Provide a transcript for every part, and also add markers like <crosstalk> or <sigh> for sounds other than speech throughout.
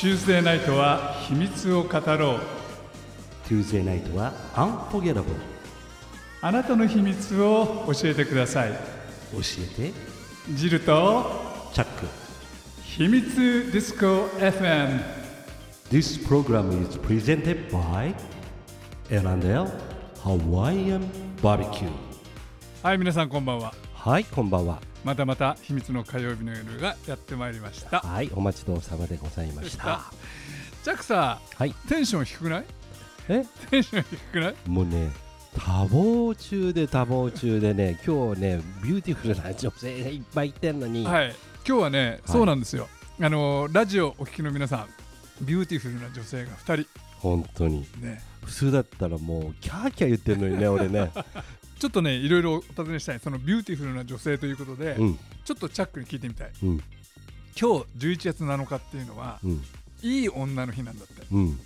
Tuesday ナイトは秘密を語ろう Tuesday ナイトは Unforgettable あなたの秘密を教えてください教えてジルとチャック秘密ディスコ FM This program is presented by L&L Hawaiian Barbecue はい皆さんこんばんははいこんばんは。またまた秘密の火曜日の夜がやってまいりました。はいお待ちどうさまでございました。チャックさはい。テンション低くない？え？テンション低くない？もうね多忙中で多忙中でね <laughs> 今日ねビューティフルな女性がいっぱいいてんのに、はい。今日はね、そうなんですよ。あのラジオお聞きの皆さんビューティフルな女性が2本当に。人ね。普通だったらもうキャーキャー言ってんのにね俺ねちょっとねいろいろお尋ねしたい。そのビューティフルな女性ということで、うん。ちょっとチャックに聞いてみたい。うん。今日11月7日っていうのは、うん。いい女の日なんだって。うん。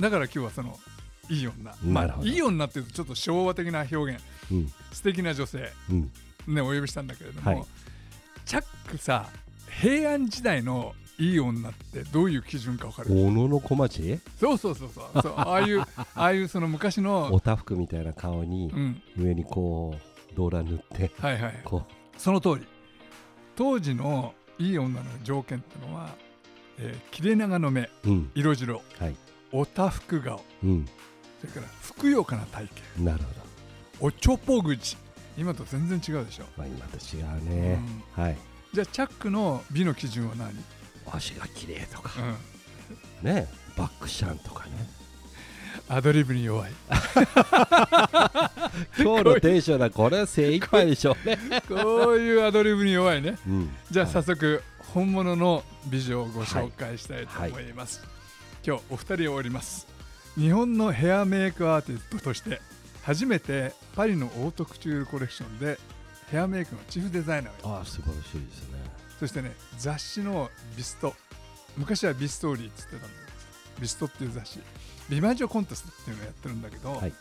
だから今日はそのいい女。まあいい女っていうとちょっと昭和的な表現。うん。素敵な女性。うん。ねお呼びしたんだけれども、はい。チャックさ平安時代のいい女ってどういう基準か分かる？小野の小町？そうそうそうそう。そう。ああいう <laughs> ああいうその昔のおたふくみたいな顔にうん。上にこうローラー塗ってはいはい。こその通り。当時のいい女の条件ってのは、えー切れ長の目ううん。色白。はい。おたふく顔。うん。それからふくよかな体型。なるほど。おちょぽ口。今と全然違うでしょ、まあ今と違うね、はい。じゃあチャックの美の基準は何、足が綺麗とか。うん、ね。バックシャンとかね。アドリブに弱い。<laughs> 今日のテンションはこれ精一杯でしょうね、こういうアドリブに弱いね。うん、じゃあはい。早速本物の美女をご紹介したいと思います、今日お二人おります。日本のヘアメイクアーティストとして初めてパリのオートクチュールコレクションでヘアメイクのチーフデザイナーをやああ素晴らしいですねそしてね雑誌のビスト。昔はビストーリーっつってたんだけどビストっていう雑誌。美魔女コンテストっていうのをやってるんだけど、はい。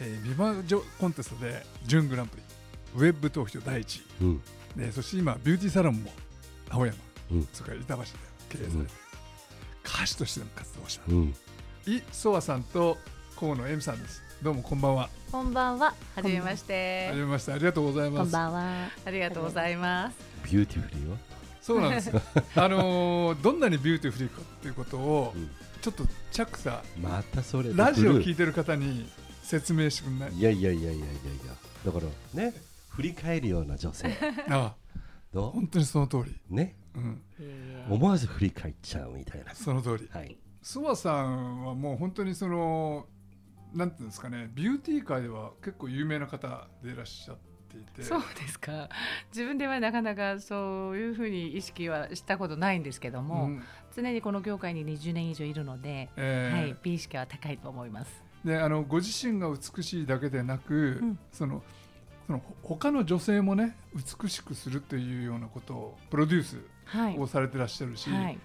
えー美魔女コンテストで準グランプリ。ウェブ投票第一位。うん。でそして今ビューティーサロンも青山、うん。それから板橋で経営されて、うん。歌手としての活動をした、うん。イ・ソワさんと河野恵美さんですどうもこんばんは。こんばんは。はじめまして。はじ。めまして。ありがとうございます。こんばんは。ありがとうございます。ビューティフルよそうなんですよ。<laughs> あのーどんなにビューティフルかっていうことを、うん。ちょっとチャックさまたそれでラジオ聞いてる方に説明してくんない？いやいやいやいやいや。いやだからね振り返るような女性。<laughs> あど本当にその通り、うね。うん、思わず振り返っちゃうみたいな。その通り。はい。ソアさんはもう本当にそのなんていうんですかねビューティー界では結構有名な方でいらっしゃっていてそうですか。自分ではなかなかそういうふうに意識はしたことないんですけども、うん常にこの業界に20年以上いるので、えーはい、美意識は高いと思います。であのご自身が美しいだけでなく、うんそのそのほ他の女性もね美しくするというようなことをプロデュースはい。をされてらっしゃるし、はい。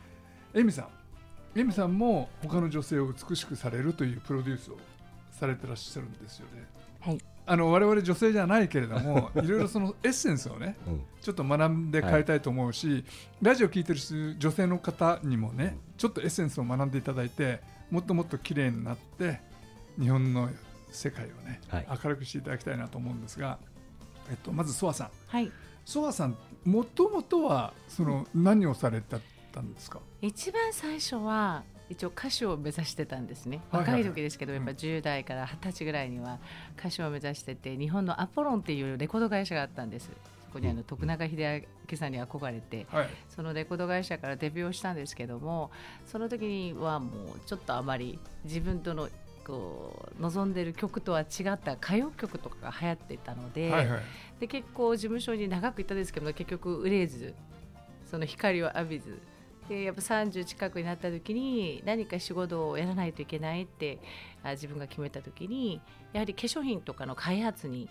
エミさんエミさんも他の女性を美しくされるというプロデュースをされてらっしゃるんですよね。はい。あの我々女性じゃないけれども <laughs> いろいろそのエッセンスをねうんちょっと学んで帰りたいと思うし、ラジオ聞いてる人女性の方にもねちょっとエッセンスを学んでいただいてもっともっと綺麗になって日本の世界をね、はい明るくしていただきたいなと思うんですが、えっと、まずソワさんはい。ソワさんもともとはその何をされてたんですか、一番最初は一応歌手を目指してたんですね、若い時ですけどやっぱ10代から20歳ぐらいには歌手を目指してて日本のアポロンっていうレコード会社があったんです。そこにあの徳永英明さんに憧れてはい。そのレコード会社からデビューをしたんですけどもその時にはもうちょっとあまり自分とのこう望んでる曲とは違った歌謡曲とかが流行っていたので,、はいはい。で結構事務所に長くいたんですけど結局売れずその光を浴びずでやっぱ30近くになった時に何か仕事をやらないといけないってあ自分が決めた時にやはり化粧品とかの開発に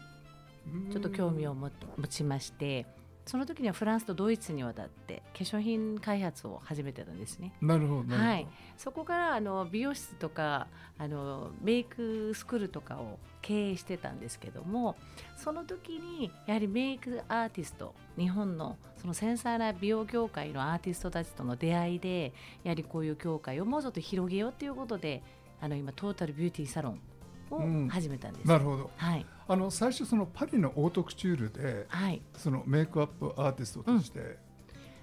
ちょっと興味を持ちましてその時にはフランスとドイツに渡って化粧品開発を始めてたんですね。なるほどなるほどはい、そこからあの美容室とかあのメイクスクールとかを経営してたんですけどもその時にやはりメイクアーティスト日本のその繊細な美容業界のアーティストたちとの出会いでやはりこういう業界をもうちょっと広げようということであの今トータルビューティーサロンうんを始めたんです。なるほど。はい、あの最初そのパリのオートクチュールではい。そのメイクアップアーティストとして、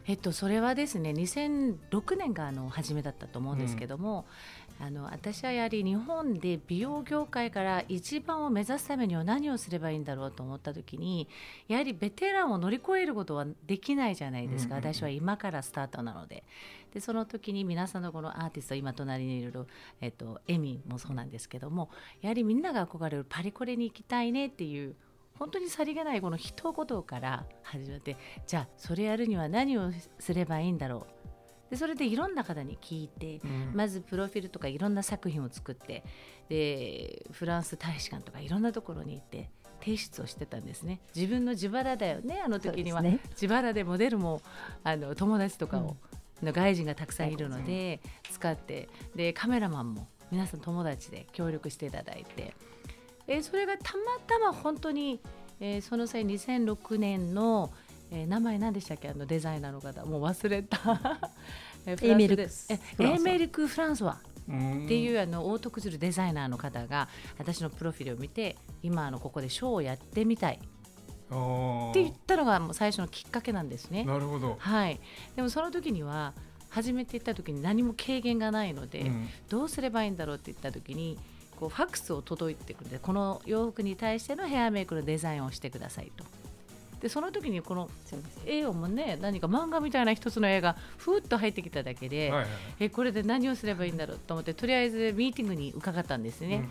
えっと、それはですね2006年があの初めだったと思うんですけども、あの私はやはり日本で美容業界から一番を目指すためには何をすればいいんだろうと思った時にやはりベテランを乗り越えることはできないじゃないですか、うん。うんうん私は今からスタートなので。でその時に皆さんのこのアーティスト今隣にいる、えっと、エミもそうなんですけどもやはりみんなが憧れるパリコレに行きたいねっていう本当にさりげないこの一言から始まってじゃあそれやるには何をすればいいんだろうでそれでいろんな方に聞いてうん。まずプロフィールとかいろんな作品を作ってでフランス大使館とかいろんなところに行って提出をしてたんですね。自分の自腹だよねあの時には、ね。自腹でモデルもあの友達とかを、の外人がたくさんいるので使ってでカメラマンも皆さん友達で協力していただいて、えーそれがたまたま本当に、えーその際2006年の、えー名前何でしたっけ？あのデザイナーの方。もう忘れた。<laughs> えエーメルク。えフランソワエーメリク・フランソワうん。っていうあのオートクジュールデザイナーの方が私のプロフィールを見て今あのここでショーをやってみたい。って言ったのがもう最初のきっかけなんですね。なるほど、はい、でもその時には初めて行った時に何も軽減がないので、うん。どうすればいいんだろうって言った時にこうファックスを届いてくれてこの洋服に対してのヘアメイクのデザインをしてくださいと。でその時にこの絵をもね何か漫画みたいな一つの絵がふーっと入ってきただけで、はいはいえこれで何をすればいいんだろうと思ってとりあえずミーティングに伺ったんですね。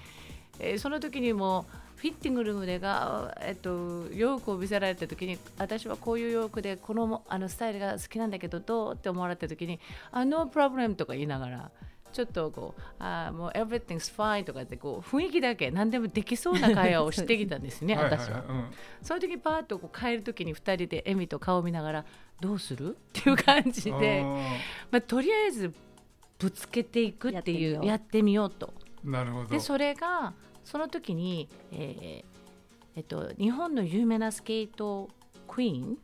えーその時にもフィッティングルームでが、えっと、洋服を見せられた時に私はこういう洋服でこのあのスタイルが好きなんだけどどうって思われた時に「あ No problem」とか言いながらちょっとこう「あーもう everything's fine」とかってこう雰囲気だけ何でもできそうな会話をしてきたんですねはいはい私は。うんその時パーッとこう帰る時に2人でエミと顔を見ながら「どうする?」っていう感じで、まあ、とりあえずぶつけていくっていうややってみようと。なるほどでそれがその時に、えーえっと、日本の有名なスケートクイーン、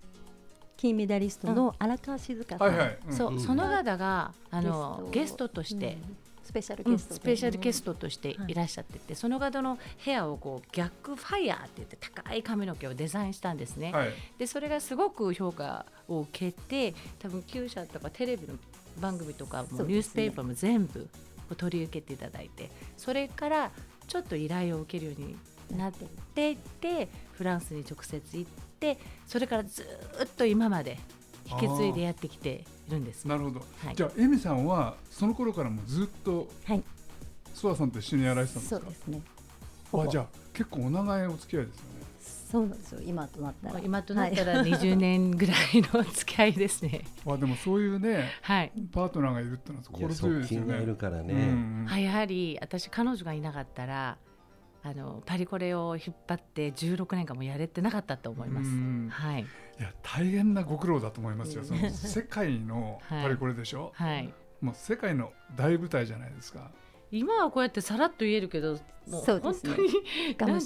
金メダリストの荒川静香さん、はいはい、うん。そううん。その方があのゲスト。トとして、うん。スペシャルうん。ゲストで、スペシャルゲストとしてはい。いらっしゃってて、その方のヘアをこう逆ファイヤーって言って高い髪の毛をデザインしたんですね。はい。でそれがすごく評価を受けて多分9社とかテレビの番組とかもニュースペーパーも全部取り受けていただいてそれからちょっと依頼を受けるようになっていってフランスに直接行ってそれからずーっと今まで引き継いでやってきているんです。なるほど、はい。じゃあエミさんはその頃からもずっとはい。諏訪さんと一緒にやられてたんですか？そうですね。あじゃあ結構お長いお付き合いですよね。そうなんですよ。今となったら。今となったはい。ら20年ぐらいの付き合いですね。あでもそういうねはい。パートナーがいるってのはい心強いですよね。近がいるからうんね、はい、やはり私彼女がいなかったらあのパリコレを引っ張って16年間もやれてなかったと思います。うん。はい。いや大変なご苦労だと思いますよ、うん。そ <laughs> の世界のパリコレでしょ、はい。もう世界の大舞台じゃないですか。今はこうやってさらっと言えるけど、もうそうですね。本当にがむ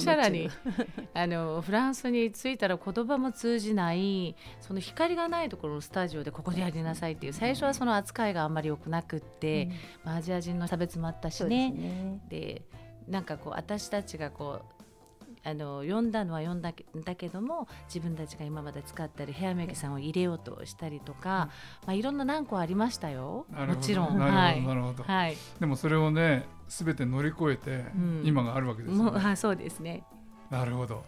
しゃらに。<laughs> あのフランスに着いたら言葉も通じないその光がないところのスタジオでここでやりなさいっていう最初はその扱いがあんまり良くなくって、まあアジア人の差別もあったしそうですね。なんかこう私たちがこうあの読んだのは読んだけだけども自分たちが今まで使ったりヘアメイクさんを入れようとしたりとか、まあ、いろんな何個ありましたよ。もちろん。なるほど、はい。なるほど、はい、でもそれをね全て乗り越えてうん。今があるわけですよね、あそうですね。なるほど。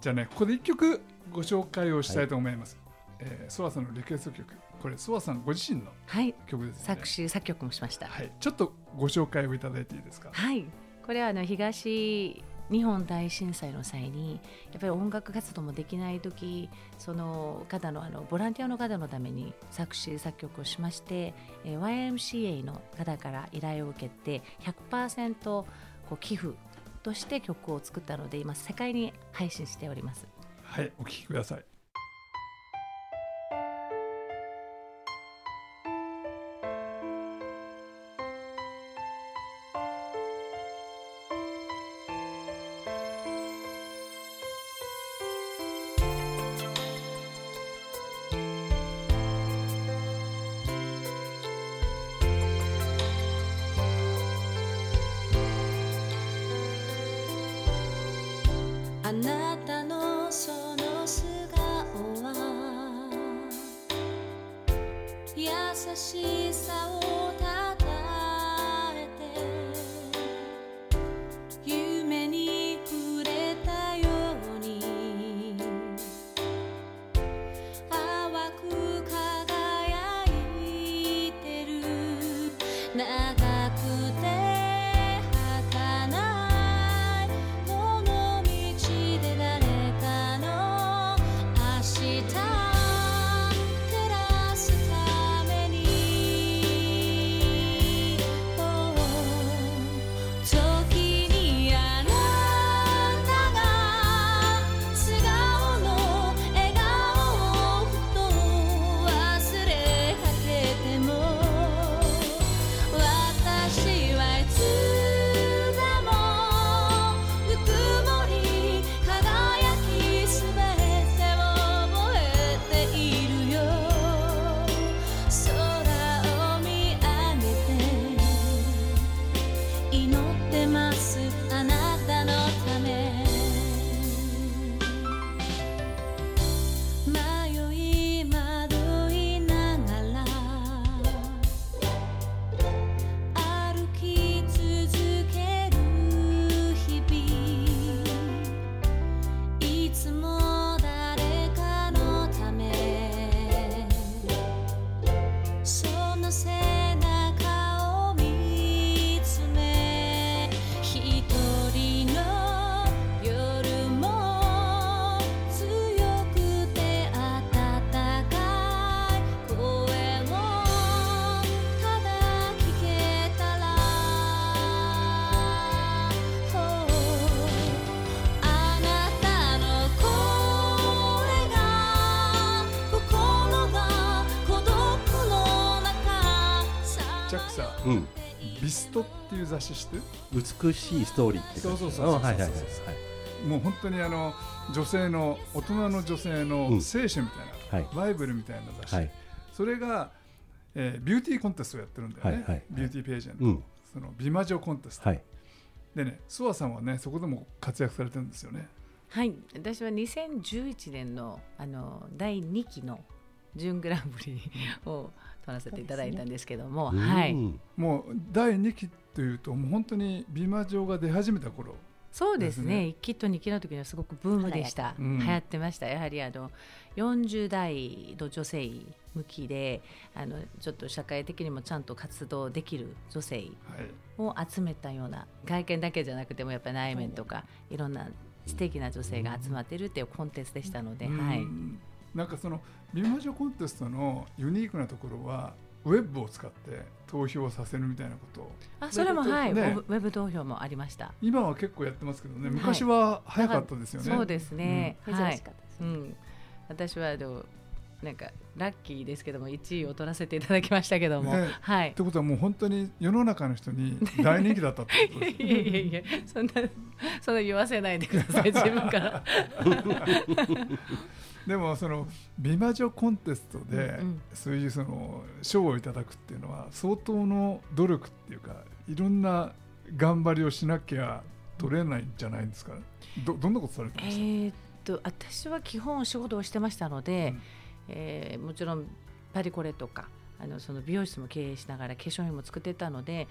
じゃあねここで一曲ご紹介をしたいと思います、えー、ソワさんのリクエスト曲。これソワさんご自身のはい、曲ですね。作詞作曲もしました。はい、ちょっとご紹介をいただいていいですか？はい、これはあの東日本大震災の際にやっぱり音楽活動もできない時その方のあのボランティアの方のために作詞作曲をしまして、えー YMCA の方から依頼を受けて100%こう寄付として曲を作ったので今世界に配信しております。はいお聴きくださいあなたのその素顔は優しさをっていう雑誌知ってる？美しいストーリーってそうそうそうそうあはいはいはいはい。もう本当にあの女性の大人の女性の聖書みたいな、はい。バイブルみたいな雑誌、はい。それが、えービューティーコンテストをやってるんだよね、はいはいはい。ビューティーページェント、うん。その美魔女コンテスト、はい。でね諏訪さんはねそこでも活躍されてるんですよね。はい、私は2011年のあの第2期の準グランプリを取らせていただいたんですけども、はい、うんもう第2期というともう本当に美魔女が出始めた頃そうですね。ね1期と2期の時にはすごくブームでした、うん。流行ってました。やはりあの40代の女性向きであのちょっと社会的にもちゃんと活動できる女性はい。を集めたような外見だけじゃなくてもやっぱり内面とかいろんな素敵な女性が集まってるっていうコンテンツでしたので、はい、うんなんかその美魔女コンテストのユニークなところはウェブを使って投票させるみたいなこと。をあそれもはい、ね。ウェブ投票もありました。今は結構やってますけどね。はい。昔は早かったですよね、そうですね、珍はい。しかったです、うん、私はあのなんかラッキーですけども1位を取らせていただきましたけども、ねはい。ってことはもう本当に世の中の人に大人気だったってことです <laughs> いやいやいやそんなそんな言わせないでください自分から。<laughs> でもその美魔女コンテストでそういうその賞をいただくっていうのは相当の努力っていうかいろんな頑張りをしなきゃ取れないんじゃないんですか？どどんなことされてえました、ーっと私は基本仕事をしてましたので、うんえーもちろんパリコレとかあのその美容室も経営しながら化粧品も作ってたので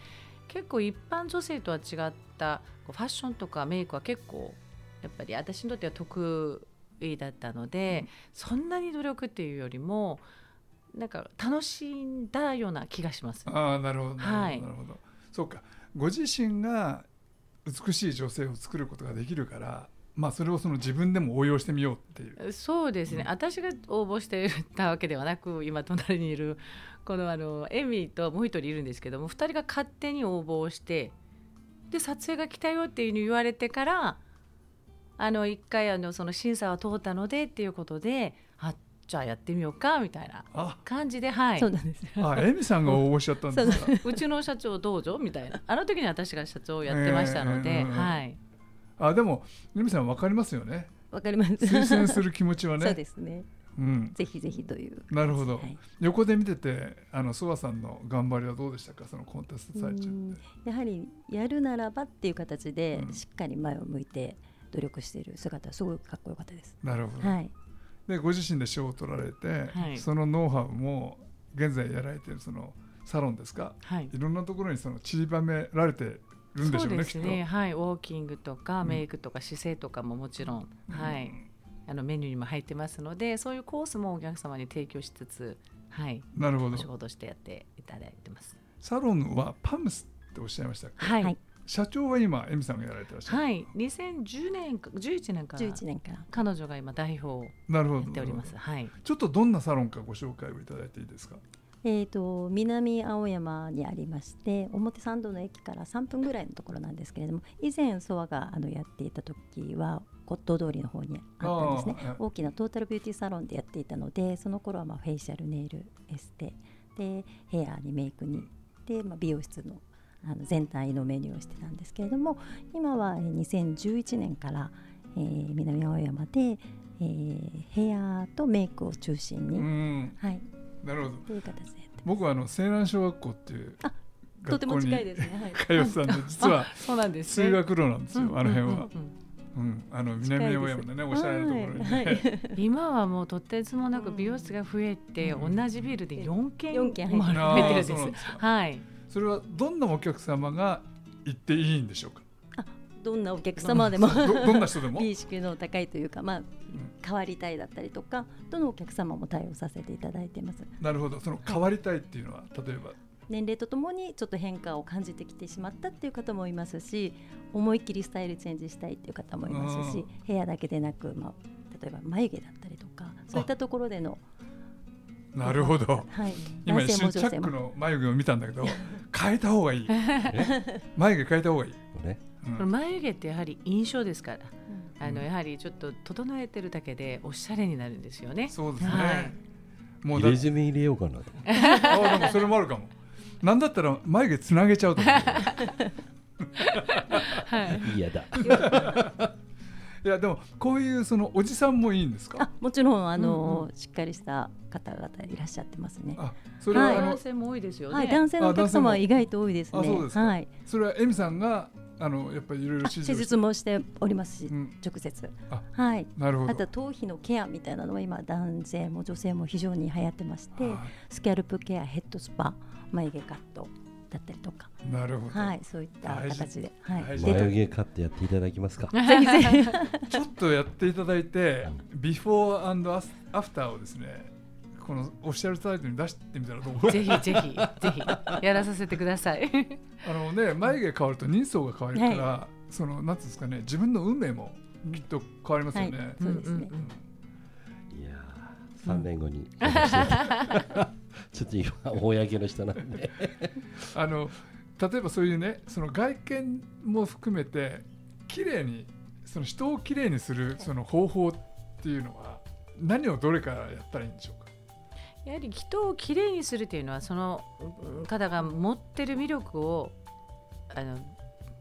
結構一般女性とは違ったファッションとかメイクは結構やっぱり私にとっては得意だったので、そんなに努力っていうよりもなんか楽しんだような気がします。ああなるほどなるほど、はい。なるほど。そうか。ご自身が美しい女性を作ることができるからまあそれをその自分でも応用してみようっていう。そうですね、うん。私が応募してたわけではなく今隣にいるこのあのエミともう一人いるんですけども2人が勝手に応募をしてで撮影が来たよっていうふうに言われてからあの1回あのその審査は通ったのでっていうことであじゃあやってみようかみたいなあ。感じではい。そうなんです。よあエミさんが応募しちゃったんですか？うちの社長どうぞみたいな。あの時に私が社長をやってましたので、えー。はいあでもエミさん分かりますよね。わかります。推薦する気持ちはね。そうですね。うん、ぜひぜひという。なるほど、はい。横で見ててあのソワさんの頑張りはどうでしたか？そのコンテスト最中やはりやるならばっていう形でうん。しっかり前を向いて努力している姿すごいかっこよかったです。なるほど、はい、でご自身で賞を取られて、はい。そのノウハウも現在やられてるそのサロンですか？はい。いろんなところにその散りばめられてるんでしょうねそうですきっねはい。ウォーキングとかうん。メイクとか姿勢とかももちろん、と。はい。あのメニューにも入ってますのでそういうコースもお客様に提供しつつはい。なるほど。お仕事してやっていただいてます。サロンはパムスっておっしゃいましたはい。はい。社長は今エミさんがやられてらっしゃる、はい。2010年か11年から11年から。彼女が今代表をなるほどやっております。はい。ちょっとどんなサロンかご紹介をいただいていいですか？えー、と南青山にありまして表参道の駅から3分ぐらいのところなんですけれども以前ソワがあのやっていた時は骨董通りの方にあったんですね。大きなトータルビューティーサロンでやっていたのでその頃はまあフェイシャルネイルエステでヘアにメイクにで、まあ、美容室のあの全体のメニューをしてたんですけれども今はえー2011年から、えー南青山で、えーヘアとメイクを中心うに、ん。はい、なるほど。という形で僕はあの西南小学校っていうあとても近いですね。はい。<laughs> 通ってたんで実はそうなんですね。通学路なんですよ、あの辺は、うんうん。うん。うんあの南青山でねおしゃれなところに。ね、<laughs> 今はもうとてつもなく美容室が増えて、うん。同じビルで4軒四軒入ってるも入ってるんです。そうなんですか。はい。それはどんなお客様が行っていいんでしょうか？どんなお客様でも。どどんな人でも？美意識の高いというか、まあ、変わりたいだったりとかどのお客様も対応させていただいています。なるほど。その変わりたいっていうのは例えば？年齢とともにちょっと変化を感じてきてしまったっていう方もいますし思いっきりスタイルチェンジしたいっていう方もいますしうんヘアだけでなく、まあ、例えば眉毛だったりとかそういったところでのなるほど。はい、今一男性も瞬チャック女性もの眉毛を見たんだけど <laughs> 変えた方がいい。<laughs> 眉毛変えた方がいい、ねうん。眉毛ってやはり印象ですから。あのうん。やはりちょっと整えてるだけでおしゃれになるんですよね。そうですね、はい。もうだ入れ墨入れようかな。<laughs> あでもそれもあるかも。なんだったら眉毛つなげちゃうと思うはい。<laughs> 嫌だ。いやでもこういうそのおじさんもいいんですあかもちろんあの、うんうしっかりした方々いらっしゃってますね。あそれは、はい。あの男性も多いですよね、はい、男性のお客様は意外と多いですね。あそうですか。はい、それはエミさんがあのやっぱりいろいろあ施指示をして。術もしておりますし、うん。直接。あ。はい。なるほど。あと頭皮のケアみたいなのは今男性も女性も非常に流行ってまして、はスキャルプケア、ヘッドスパ、眉毛カットだったりとか、いなるほど、はい、そういった形で、はい、眉毛カットやっていただきますか？ぜひぜひちょっとやっていただいてビフォーアンドアフターをですねこのオフィシャルサイトに出してみたらどうぜひぜひぜひ。やらさせてください。<laughs> あのね眉毛変わると人相が変わるから、そのなんていうんですかね自分の運命もきっと変わりますよね、はい。そうですね。んんん。いやー3年後に。お話しでちょっと今公の人なんで <laughs> あの例えばそういうねその外見も含めて綺麗にその人を綺麗にするその方法っていうのは何をどれからやったらいいんでしょうか？やはり人をきれいにするというのはそのうん方が持ってる魅力をあの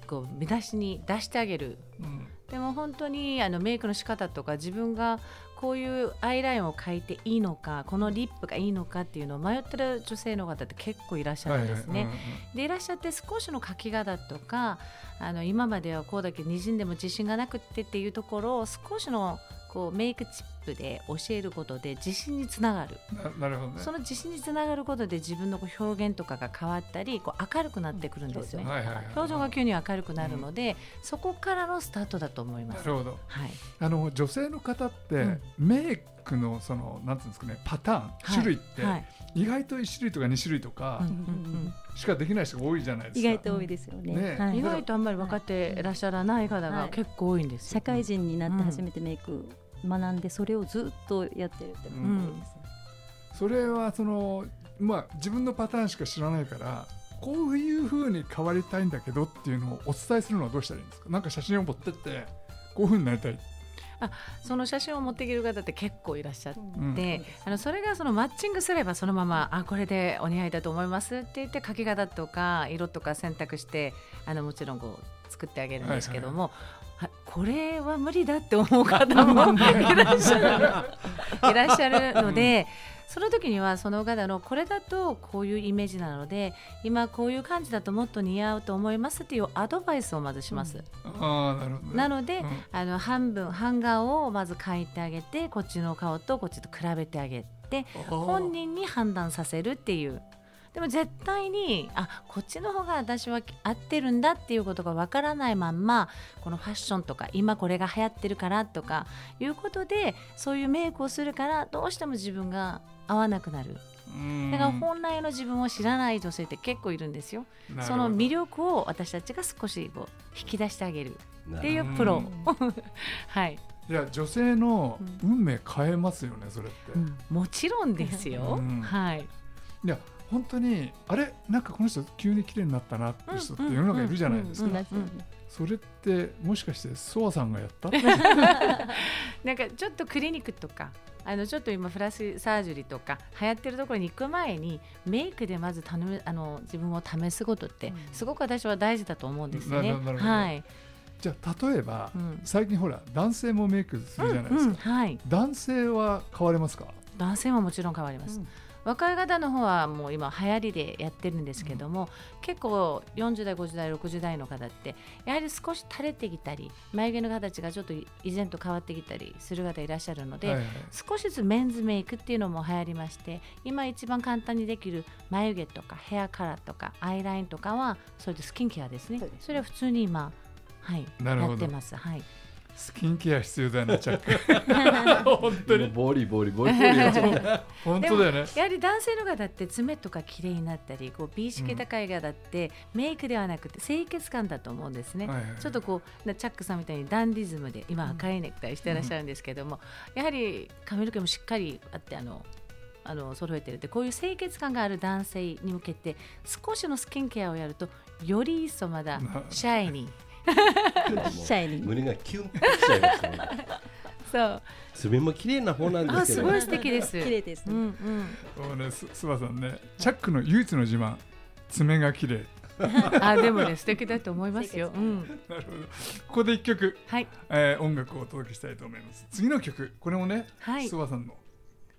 こう目出しに出してあげる。うん。でも本当にあのメイクの仕方とか自分がこういうアイラインを描いていいのかこのリップがいいのかっていうのを迷ってる女性の方って結構いらっしゃるんですね。はいはい。でいらっしゃって少しの書き方とかあの今まではこうだけにじんでも自信がなくってっていうところを少しのこうメイクチップで教えることで自信につながる、うんうんななるほどね。その自信につながることで自分のこう表現とかが変わったりこう明るくなってくるんですよね。はいはいはい。表情が急に明るくなるので、そこからのスタートだと思います。なるほど。はい、あの女性の方って、うん。メイクのそのなんていうんですかねパターン、種類って、はい。意外と1種類とか2種類とかうんうんしかできない人が多いじゃないですか。意外と多いですよね。ね。はい。うん意外とあんまり分かってらっしゃらない方が結構多いんですよ。社会人になって初めてメイク学んでそれをずっとやってるってですね。それはそのまあ自分のパターンしか知らないからこういう風に変わりたいんだけどっていうのをお伝えするのはどうしたらいいんですか？なんか写真を持ってってこういう風になりたい、その写真を持ってきる方って結構いらっしゃって、うん。あのそれがそのマッチングすればそのままあこれでお似合いだと思いますって言って書き方とか色とか選択してあのもちろんこう作ってあげるんですけども、はこれは無理だって思う方も <laughs> いらっしゃる。<laughs> いらっしゃるので、その時にはその方のこれだとこういうイメージなので今こういう感じだともっと似合うと思いますっていうアドバイスをまずします。ああなるほど。ね、なので、うん。あの半分半顔をまず描いてあげてこっちの顔とこっちと比べてあげて本人に判断させるっていうでも絶対にあこっちの方が私は合ってるんだっていうことがわからないまんまこのファッションとか今これが流行ってるからとかいうことでそういうメイクをするからどうしても自分が合わなくなる。うん。だから本来の自分を知らない女性って結構いるんですよ。その魅力を私たちが少しこう引き出してあげる。っていなうプロ。<laughs> はい、いや女性の運命変えますよねそれって、もちろんですよ、うん。はい。いや本当にあれなんかこの人急に綺麗になったなって人って世の中いるじゃないですか、うんうんそれってもしかしてソワさんがやった？<laughs> なんかちょっとクリニックとかあのちょっと今フラスサージュリーとか流行ってるところに行く前にメイクでまず頼むあの自分を試すことってすごく私は大事だと思うんですね。はい、じゃあ例えば、うん。最近ほら男性もメイクするじゃないですか、うんはい、男性は変われますか？男性ももちろん変わります。若い方の方はもう今流行りでやってるんですけども、結構40代50代60代の方ってやはり少し垂れてきたり眉毛の形がちょっと以前と変わってきたりする方いらっしゃるので、はいはい。少しずつメンズメイクっていうのも流行りまして今一番簡単にできる眉毛とかヘアカラーとかアイラインとかはそういうスキンケアですね。それは普通に今はいやってます。はいスキンケア必要だよなチャック。<laughs> 本当に。ボリボリボリボリ本当だよね。やはり男性の方って爪とか綺麗になったりこう美意識高い方って、メイクではなくて清潔感だと思うんですね、ちょっとこうなチャックさんみたいにダンディズムで今赤いネクタイしてらっしゃるんですけども、やはり髪の毛もしっかりあってあのあの揃えてるってこういう清潔感がある男性に向けて少しのスキンケアをやるとより一層まだシャイニー <laughs> シャイニング。胸がキュンときちゃいましたね。そう。爪も綺麗な方なんですけど。あすごい素敵です。綺麗ですうんね、うん。もうねす諏訪さんねチャックの唯一の自慢爪が綺麗。<laughs> あでもね素敵だと思いますよ、うん、なるほど。ここで一曲、はい。えー音楽をお届けしたいと思います。次の曲これもね、はい。さんの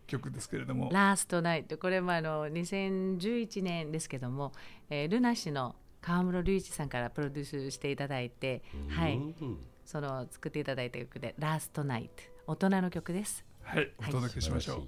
曲ですけれども。ラストナイトこれもあの2011年ですけども、えールナ氏の川室隆一さんからプロデュースしていただいて、はい、うん。その作っていただいた曲で「ラストナイト」大人の曲です。はい。お届けしましょう、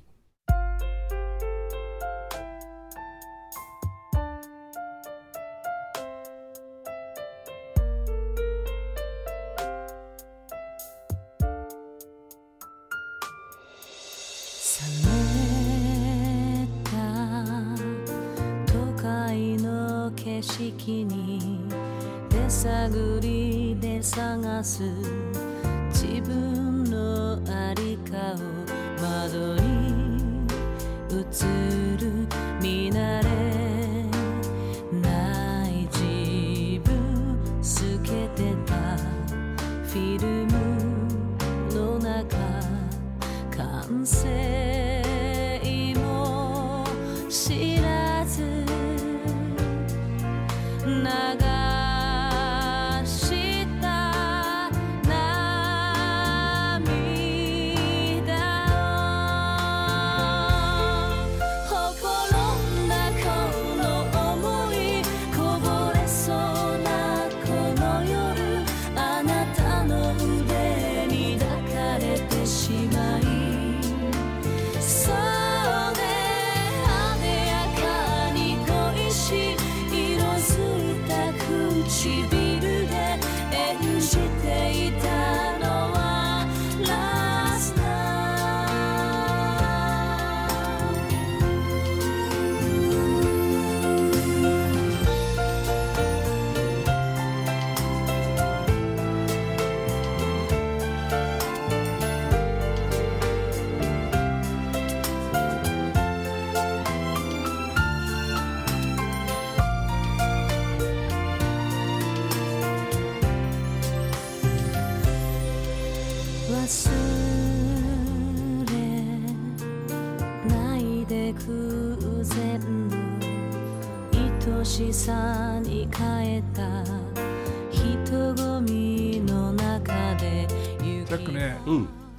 映る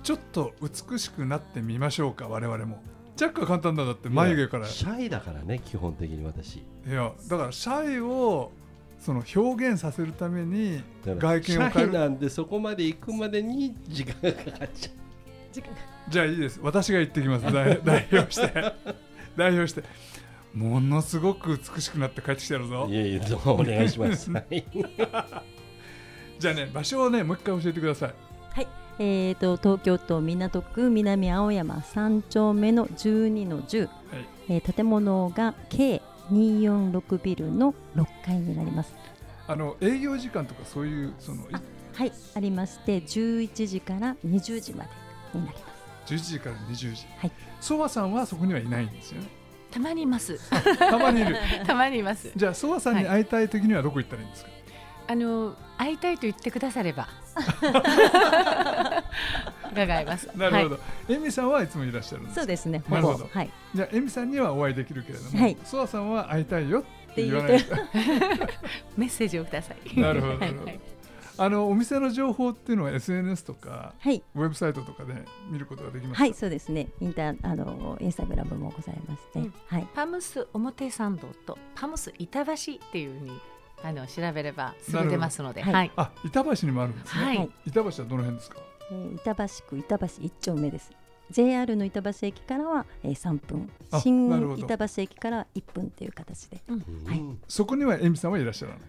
ちょっと美しくなってみましょうか我々も。ジャックは簡単だだって眉毛から。いシャイだからね基本的に私。やだからシャイをその表現させるために外見を変える。シャイなんでそこまで行くまでに時間がかかっちゃじゃあいいです。私が言ってきます。代 <laughs> 代表して。代表して。ものすごく美しくなって帰ってきてやるぞ。ういやいやどうもお願いします。はい。<laughs> じゃあね場所をねもう一回教えてくださいえー、と東京都港区南青山3丁目の12の10、えー建物が K246 ビルの6階になります。あの営業時間とかそういうそのはいありまして11時から20時までになります。11時から20時、はいソワさんはそこにはいないんですよねたまにいます。たまにいる <laughs> たまにいます。じゃあソワさんに会いたい時にはどこ行ったらいいんですか、あの会いたいと言ってくだされば。<laughs> 伺います。なるほど、はい。エミさんはいつもいらっしゃるんですそうですね。なるほど。はい。じゃあエミさんにはお会いできるけれども、はい。ソワさんは会いたいよって言わない <laughs> メッセージをください。なるほどなるほど。はい。あのお店の情報っていうのは SNS とかはい。ウェブサイトとかで見ることができますか？はい、そうですね。インターあのインスタグラムもございまして、うん。はい。パムス表参道とパムス板橋っていうふうにあの調べればすぐ出ますので、はい。あ板橋にもあるんですね、はい。はい板橋はどの辺ですか？えー板橋区板橋一丁目です。JR の板橋駅からは、えー、3分。あ新板橋駅から1分っていう形で。はい。うんそこにはエミさんはいらっしゃらない？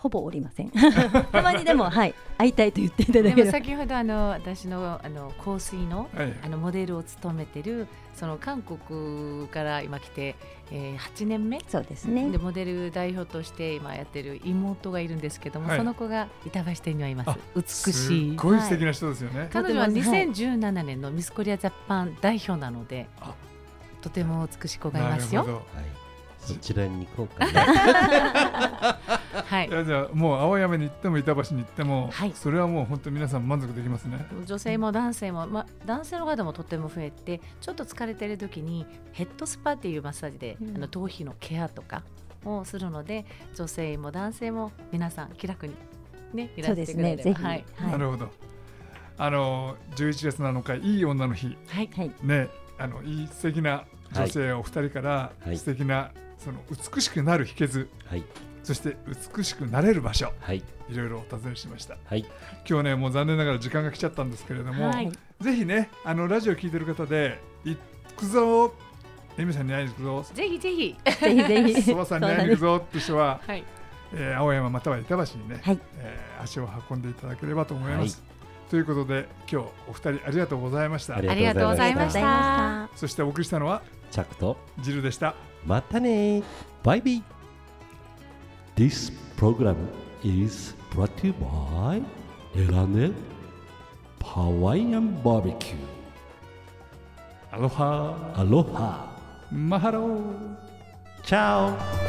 ほぼおりません。<laughs> たまにでも <laughs> はい会いたいと言っていただでもける先ほどあの私のあの香水のはい。あのモデルを務めてるその韓国から今来て、えー、8年目？そうですね。でモデル代表として今やってる妹がいるんですけども、はい。その子が板橋店にはいます。あ美すしい。っごい素敵な人ですよね、彼女はとてもはい。2017年のミスコリアジャパン代表なのであ。とても美しい子がいますよ。なるほど。はいそちらに行こうかな。はい。いやじゃあもう青山に行っても板橋に行っても、はい。それはもう本当皆さん満足できますね。女性も男性も、まあ、男性の方もとても増えてちょっと疲れてる時にヘッドスパっていうマッサージで、うん。あの頭皮のケアとかをするので女性も男性も皆さん気楽にねいらしてですねぜひくれればはい、はい。なるほど。あの11月7日いい女の日。はいはいねあのいい素敵な女性お二人から、はい素敵なその美しくなる秘訣はい。そして美しくなれる場所はい。いろいろお尋ねしました。はい。今日ねもう残念ながら時間が来ちゃったんですけれども、はい。ぜひねあのラジオ聞いてる方で行くぞ。エミさんに会いに行くぞ。ぜひぜひ。<laughs> ぜひぜひ。そばさんに会いに行くぞって人は、はい。えー青山または板橋にね、はい。えー足を運んでいただければと思います、ということで今日お二人ありがとうございましたありがとうございましたそしてお送りしたのはチャックとジルでしたまたねバイビー This program is brought to you by エラネハワイアンバーベキューアロハアロハマハローチャオ